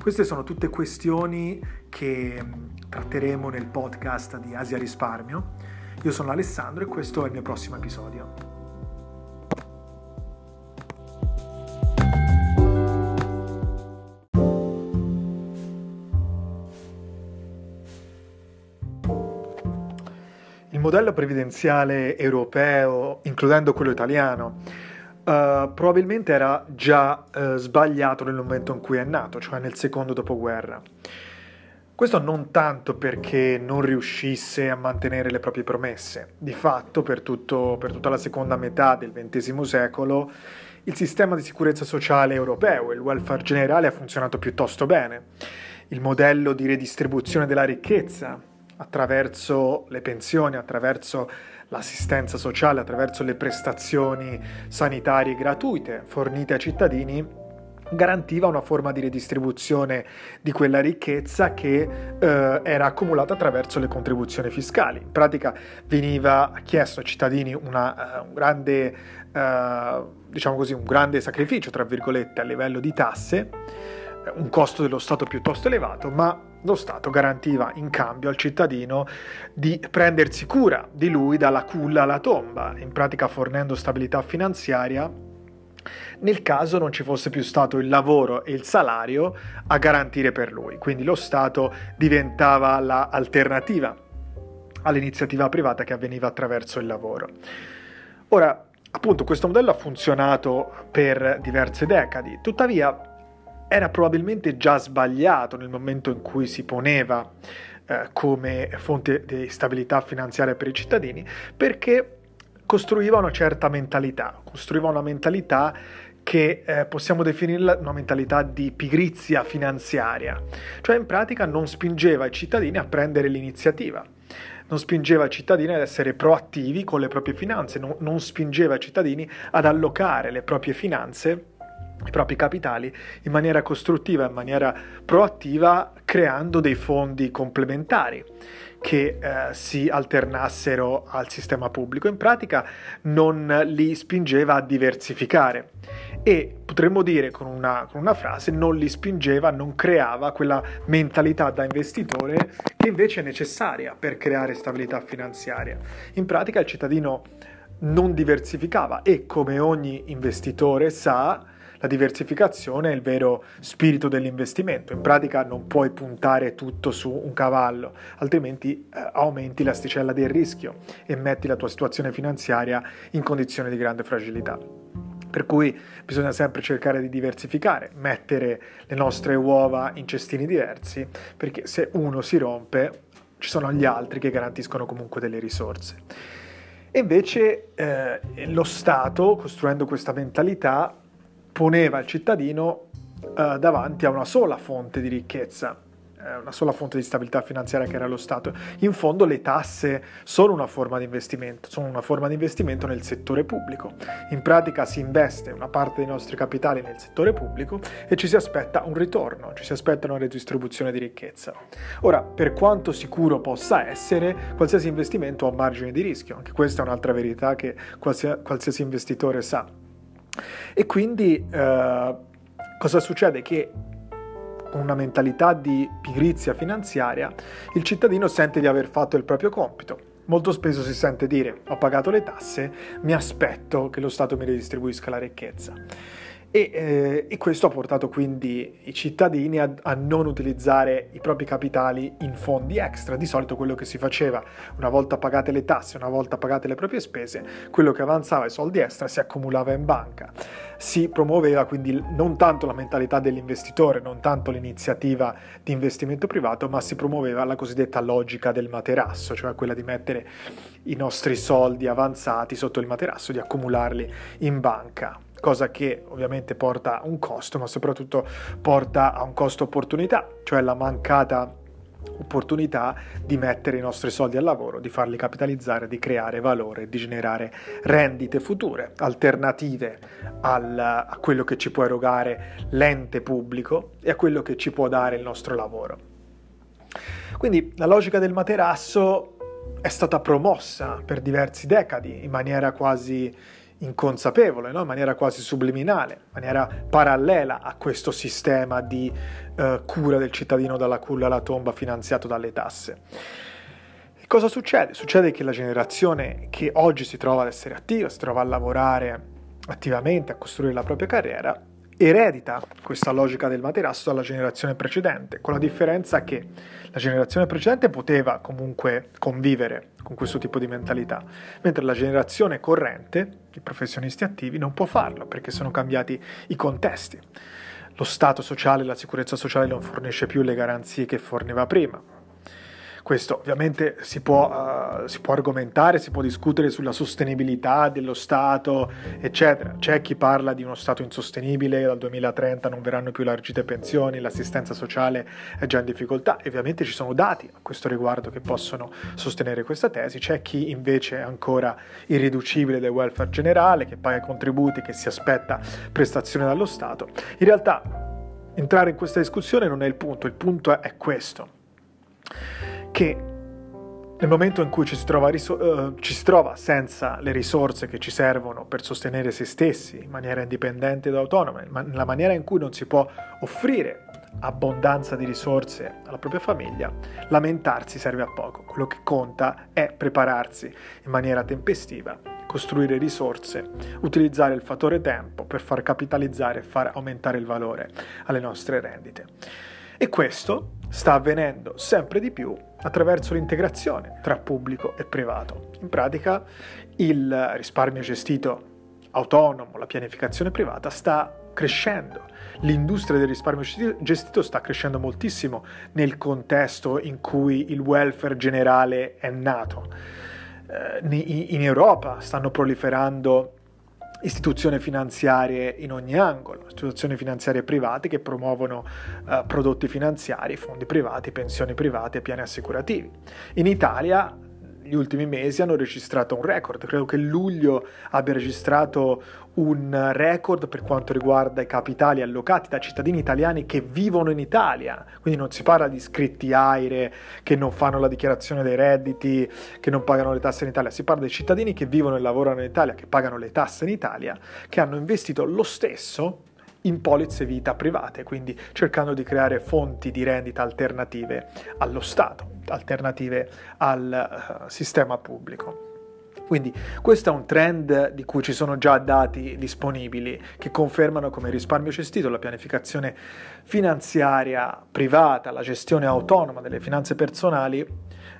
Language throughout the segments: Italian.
Queste sono tutte questioni che tratteremo nel podcast di Asia Risparmio io sono Alessandro e questo è il mio prossimo episodio. Il modello previdenziale europeo, includendo quello italiano, Uh, probabilmente era già uh, sbagliato nel momento in cui è nato, cioè nel secondo dopoguerra. Questo non tanto perché non riuscisse a mantenere le proprie promesse. Di fatto, per, tutto, per tutta la seconda metà del XX secolo, il sistema di sicurezza sociale europeo e il welfare generale ha funzionato piuttosto bene. Il modello di redistribuzione della ricchezza attraverso le pensioni, attraverso l'assistenza sociale, attraverso le prestazioni sanitarie gratuite fornite ai cittadini garantiva una forma di redistribuzione di quella ricchezza che eh, era accumulata attraverso le contribuzioni fiscali. In pratica veniva chiesto ai cittadini una, uh, un, grande, uh, diciamo così, un grande sacrificio, tra virgolette, a livello di tasse, un costo dello Stato piuttosto elevato, ma lo Stato garantiva in cambio al cittadino di prendersi cura di lui dalla culla alla tomba, in pratica fornendo stabilità finanziaria nel caso non ci fosse più stato il lavoro e il salario a garantire per lui. Quindi lo Stato diventava l'alternativa all'iniziativa privata che avveniva attraverso il lavoro. Ora, appunto, questo modello ha funzionato per diverse decadi, tuttavia era probabilmente già sbagliato nel momento in cui si poneva eh, come fonte di stabilità finanziaria per i cittadini, perché costruiva una certa mentalità, costruiva una mentalità che eh, possiamo definirla una mentalità di pigrizia finanziaria, cioè in pratica non spingeva i cittadini a prendere l'iniziativa, non spingeva i cittadini ad essere proattivi con le proprie finanze, non, non spingeva i cittadini ad allocare le proprie finanze i propri capitali in maniera costruttiva, in maniera proattiva, creando dei fondi complementari che eh, si alternassero al sistema pubblico. In pratica non li spingeva a diversificare e potremmo dire con una, con una frase non li spingeva, non creava quella mentalità da investitore che invece è necessaria per creare stabilità finanziaria. In pratica il cittadino non diversificava e come ogni investitore sa, la diversificazione è il vero spirito dell'investimento. In pratica non puoi puntare tutto su un cavallo, altrimenti eh, aumenti l'asticella del rischio e metti la tua situazione finanziaria in condizioni di grande fragilità. Per cui bisogna sempre cercare di diversificare, mettere le nostre uova in cestini diversi, perché se uno si rompe ci sono gli altri che garantiscono comunque delle risorse. E invece eh, lo Stato, costruendo questa mentalità, poneva il cittadino eh, davanti a una sola fonte di ricchezza, eh, una sola fonte di stabilità finanziaria che era lo Stato. In fondo le tasse sono una forma di investimento, sono una forma di investimento nel settore pubblico. In pratica si investe una parte dei nostri capitali nel settore pubblico e ci si aspetta un ritorno, ci si aspetta una redistribuzione di ricchezza. Ora, per quanto sicuro possa essere, qualsiasi investimento ha un margine di rischio, anche questa è un'altra verità che qualsiasi, investitore sa. E quindi eh, cosa succede? Che con una mentalità di pigrizia finanziaria, il cittadino sente di aver fatto il proprio compito. Molto spesso si sente dire ho pagato le tasse, mi aspetto che lo Stato mi redistribuisca la ricchezza. E, eh, e, questo ha portato quindi i cittadini a, a, non utilizzare i propri capitali in fondi extra. Di solito quello che si faceva una volta pagate le tasse, una volta pagate le proprie spese, quello che avanzava i soldi extra si accumulava in banca. Si promuoveva quindi non tanto la mentalità dell'investitore, non tanto l'iniziativa di investimento privato, ma si promuoveva la cosiddetta logica del materasso, cioè quella di mettere i nostri soldi avanzati sotto il materasso, di accumularli in banca cosa che ovviamente porta a un costo, ma soprattutto porta a un costo opportunità, cioè la mancata opportunità di mettere i nostri soldi al lavoro, di farli capitalizzare, di creare valore, di generare rendite future, alternative al, a quello che ci può erogare l'ente pubblico e a quello che ci può dare il nostro lavoro. Quindi la logica del materasso è stata promossa per diversi decadi in maniera quasi inconsapevole, no? in maniera quasi subliminale, in maniera parallela a questo sistema di uh, cura del cittadino dalla culla alla tomba finanziato dalle tasse. E cosa succede? Succede che la generazione che oggi si trova ad essere attiva, si trova a lavorare attivamente, a costruire la propria carriera, eredita questa logica del materasso dalla generazione precedente, con la differenza che la generazione precedente poteva comunque convivere con questo tipo di mentalità, mentre la generazione corrente, i professionisti attivi, non può farlo perché sono cambiati i contesti. Lo stato sociale, la sicurezza sociale non fornisce più le garanzie che forniva prima questo ovviamente si può, uh, si può, argomentare, si può discutere sulla sostenibilità dello Stato, eccetera. C'è chi parla di uno Stato insostenibile, dal 2030 non verranno più largite pensioni, l'assistenza sociale è già in difficoltà. E ovviamente ci sono dati a questo riguardo che possono sostenere questa tesi. C'è chi invece è ancora irriducibile del welfare generale, che paga contributi, che si aspetta prestazioni dallo Stato. In realtà entrare in questa discussione non è il punto, il punto è questo che nel momento in cui ci si, trova, uh, ci si trova senza le risorse che ci servono per sostenere se stessi in maniera indipendente ed autonoma, ma nella maniera in cui non si può offrire abbondanza di risorse alla propria famiglia, lamentarsi serve a poco. Quello che conta è prepararsi in maniera tempestiva, costruire risorse, utilizzare il fattore tempo per far capitalizzare e far aumentare il valore alle nostre rendite. E questo sta avvenendo sempre di più attraverso l'integrazione tra pubblico e privato. In pratica il risparmio gestito autonomo, la pianificazione privata sta crescendo. L'industria del risparmio gestito sta crescendo moltissimo nel contesto in cui il welfare generale è nato. Eh, in Europa stanno proliferando istituzioni finanziarie in ogni angolo, istituzioni finanziarie private che promuovono uh, prodotti finanziari, fondi privati, pensioni private, piani assicurativi. In Italia gli ultimi mesi hanno registrato un record, credo che luglio abbia registrato un record per quanto riguarda i capitali allocati da cittadini italiani che vivono in Italia, quindi non si parla di iscritti AIRE che non fanno la dichiarazione dei redditi, che non pagano le tasse in Italia, si parla di cittadini che vivono e lavorano in Italia, che pagano le tasse in Italia, che hanno investito lo stesso in polizze vita private, quindi cercando di creare fonti di rendita alternative allo Stato, alternative al uh, sistema pubblico. Quindi questo è un trend di cui ci sono già dati disponibili che confermano come il risparmio gestito, la pianificazione finanziaria privata, la gestione autonoma delle finanze personali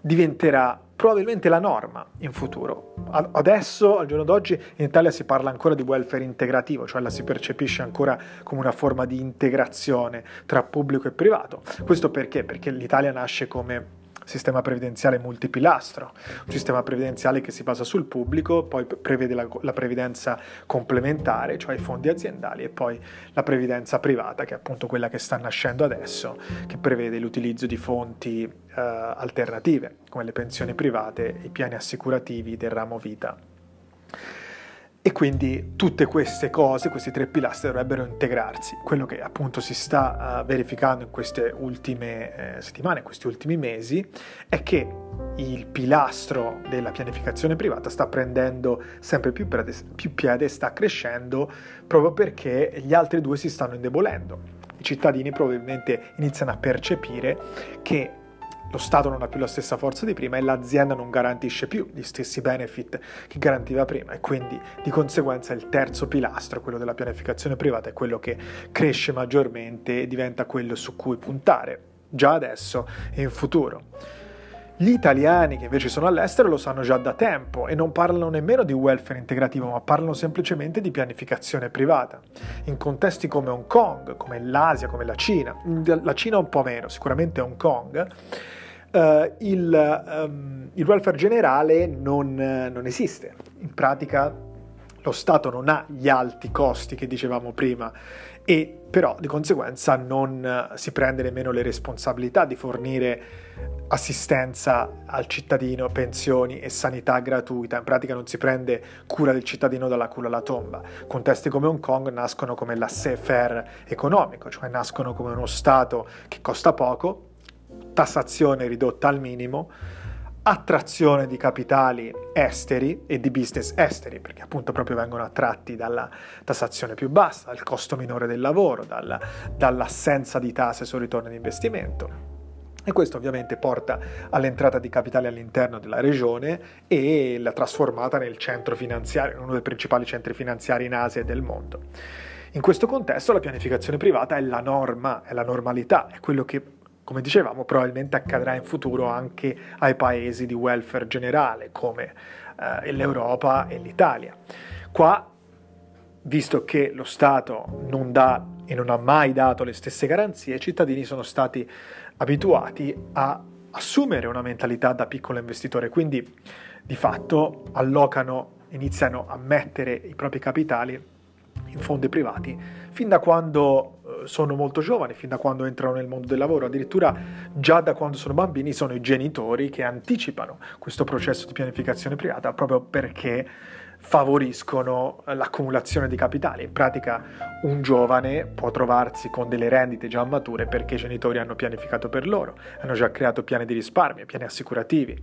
diventerà probabilmente la norma in futuro. Adesso, al giorno d'oggi, in Italia si parla ancora di welfare integrativo, cioè la si percepisce ancora come una forma di integrazione tra pubblico e privato. Questo perché? Perché l'Italia nasce come sistema previdenziale multipilastro, un sistema previdenziale che si basa sul pubblico, poi prevede la, la, previdenza complementare, cioè i fondi aziendali, e poi la previdenza privata, che è appunto quella che sta nascendo adesso, che prevede l'utilizzo di fonti eh, alternative, come le pensioni private, i piani assicurativi del ramo vita. E quindi tutte queste cose, questi tre pilastri dovrebbero integrarsi. Quello che appunto si sta uh, verificando in queste ultime eh, settimane, in questi ultimi mesi, è che il pilastro della pianificazione privata sta prendendo sempre più piede, più piede sta crescendo proprio perché gli altri due si stanno indebolendo. I cittadini probabilmente iniziano a percepire che lo Stato non ha più la stessa forza di prima e l'azienda non garantisce più gli stessi benefit che garantiva prima e quindi di conseguenza il terzo pilastro, quello della pianificazione privata, è quello che cresce maggiormente e diventa quello su cui puntare, già adesso e in futuro. Gli italiani che invece sono all'estero lo sanno già da tempo e non parlano nemmeno di welfare integrativo, ma parlano semplicemente di pianificazione privata. In contesti come Hong Kong, come l'Asia, come la Cina, la Cina un po' meno, sicuramente Hong Kong, uh, il, um, il, welfare generale non, non esiste. In pratica lo Stato non ha gli alti costi che dicevamo prima e però di conseguenza non eh, si prende nemmeno le responsabilità di fornire assistenza al cittadino, pensioni e sanità gratuita, in pratica non si prende cura del cittadino dalla culla alla tomba. Contesti come Hong Kong nascono come laissez-faire economico, cioè nascono come uno Stato che costa poco, tassazione ridotta al minimo, attrazione di capitali esteri e di business esteri, perché appunto proprio vengono attratti dalla tassazione più bassa, dal costo minore del lavoro, dalla, dall'assenza di tasse sul ritorno di investimento. E questo ovviamente porta all'entrata di capitali all'interno della regione e la trasformata nel centro finanziario, in uno dei principali centri finanziari in Asia e del mondo. In questo contesto la pianificazione privata è la norma, è la normalità, è quello che come dicevamo, probabilmente accadrà in futuro anche ai paesi di welfare generale come eh, l'Europa e l'Italia. Qua, visto che lo Stato non dà e non ha mai dato le stesse garanzie, i cittadini sono stati abituati a assumere una mentalità da piccolo investitore, quindi di fatto allocano, iniziano a mettere i propri capitali in fondi privati fin da quando eh, sono molto giovani, fin da quando entrano nel mondo del lavoro, addirittura già da quando sono bambini sono i genitori che anticipano questo processo di pianificazione privata proprio perché favoriscono l'accumulazione di capitali. In pratica un giovane può trovarsi con delle rendite già mature perché i genitori hanno pianificato per loro, hanno già creato piani di risparmio, piani assicurativi,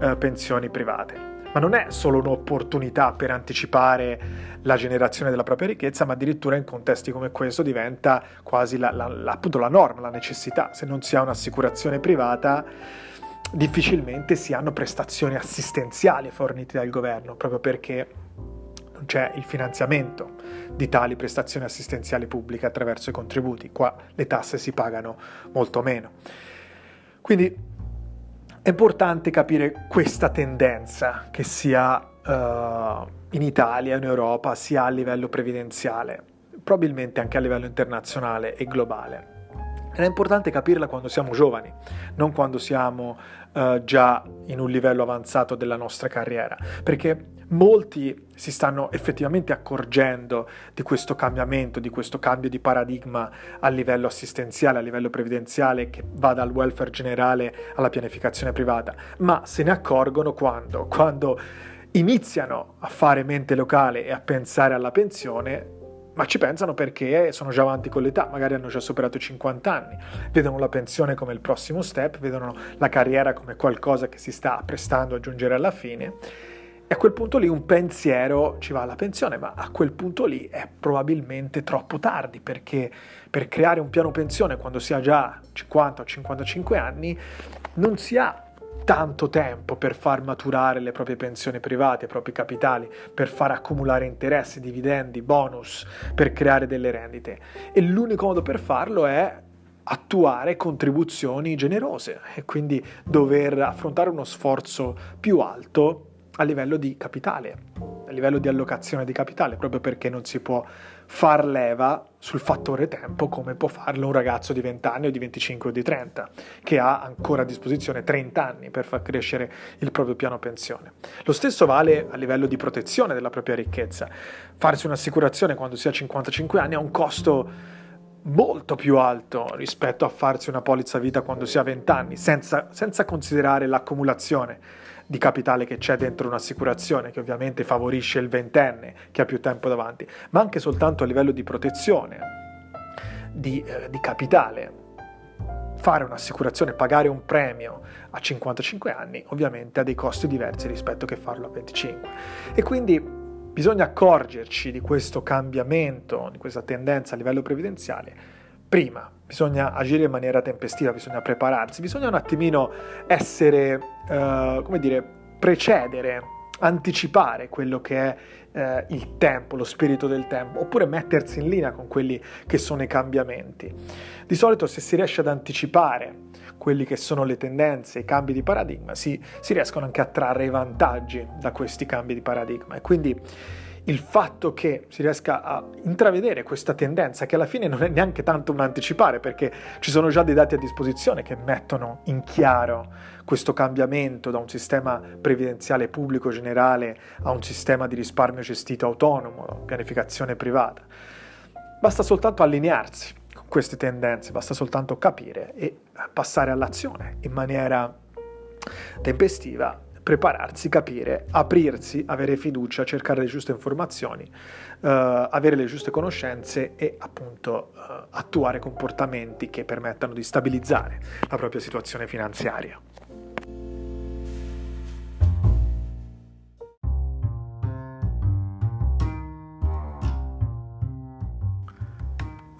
eh, pensioni private ma non è solo un'opportunità per anticipare la generazione della propria ricchezza, ma addirittura in contesti come questo diventa quasi la, la, la, appunto la norma, la necessità. Se non si ha un'assicurazione privata, difficilmente si hanno prestazioni assistenziali fornite dal governo, proprio perché non c'è il finanziamento di tali prestazioni assistenziali pubbliche attraverso i contributi. Qua le tasse si pagano molto meno. Quindi è importante capire questa tendenza che sia uh, in Italia, in Europa, sia a livello previdenziale, probabilmente anche a livello internazionale e globale. Ed è importante capirla quando siamo giovani, non quando siamo uh, già in un livello avanzato della nostra carriera, perché molti si stanno effettivamente accorgendo di questo cambiamento, di questo cambio di paradigma a livello assistenziale, a livello previdenziale che va dal welfare generale alla pianificazione privata, ma se ne accorgono quando? Quando iniziano a fare mente locale e a pensare alla pensione ma ci pensano perché sono già avanti con l'età, magari hanno già superato i 50 anni, vedono la pensione come il prossimo step, vedono la carriera come qualcosa che si sta prestando a giungere alla fine e a quel punto lì un pensiero ci va alla pensione, ma a quel punto lì è probabilmente troppo tardi perché per creare un piano pensione quando si ha già 50 o 55 anni non si ha tanto tempo per far maturare le proprie pensioni private, i propri capitali, per far accumulare interessi, dividendi, bonus, per creare delle rendite. E l'unico modo per farlo è attuare contribuzioni generose e quindi dover affrontare uno sforzo più alto a livello di capitale, a livello di allocazione di capitale, proprio perché non si può far leva sul fattore tempo come può farlo un ragazzo di 20 anni o di 25 o di 30, che ha ancora a disposizione 30 anni per far crescere il proprio piano pensione. Lo stesso vale a livello di protezione della propria ricchezza. Farsi un'assicurazione quando si ha 55 anni ha un costo molto più alto rispetto a farsi una polizza vita quando si ha 20 anni, senza, senza considerare l'accumulazione di capitale che c'è dentro un'assicurazione, che ovviamente favorisce il ventenne che ha più tempo davanti, ma anche soltanto a livello di protezione, di, eh, di capitale. Fare un'assicurazione, pagare un premio a 55 anni, ovviamente ha dei costi diversi rispetto che farlo a 25. E quindi bisogna accorgerci di questo cambiamento, di questa tendenza a livello previdenziale prima, bisogna agire in maniera tempestiva, bisogna prepararsi, bisogna un attimino essere, uh, come dire, precedere, anticipare quello che è uh, il tempo, lo spirito del tempo, oppure mettersi in linea con quelli che sono i cambiamenti. Di solito se si riesce ad anticipare quelli che sono le tendenze, i cambi di paradigma, si, si riescono anche a trarre i vantaggi da questi cambi di paradigma e quindi il fatto che si riesca a intravedere questa tendenza, che alla fine non è neanche tanto un anticipare, perché ci sono già dei dati a disposizione che mettono in chiaro questo cambiamento da un sistema previdenziale pubblico generale a un sistema di risparmio gestito autonomo, pianificazione privata. Basta soltanto allinearsi con queste tendenze, basta soltanto capire e passare all'azione in maniera tempestiva prepararsi, capire, aprirsi, avere fiducia, cercare le giuste informazioni, uh, avere le giuste conoscenze e appunto uh, attuare comportamenti che permettano di stabilizzare la propria situazione finanziaria.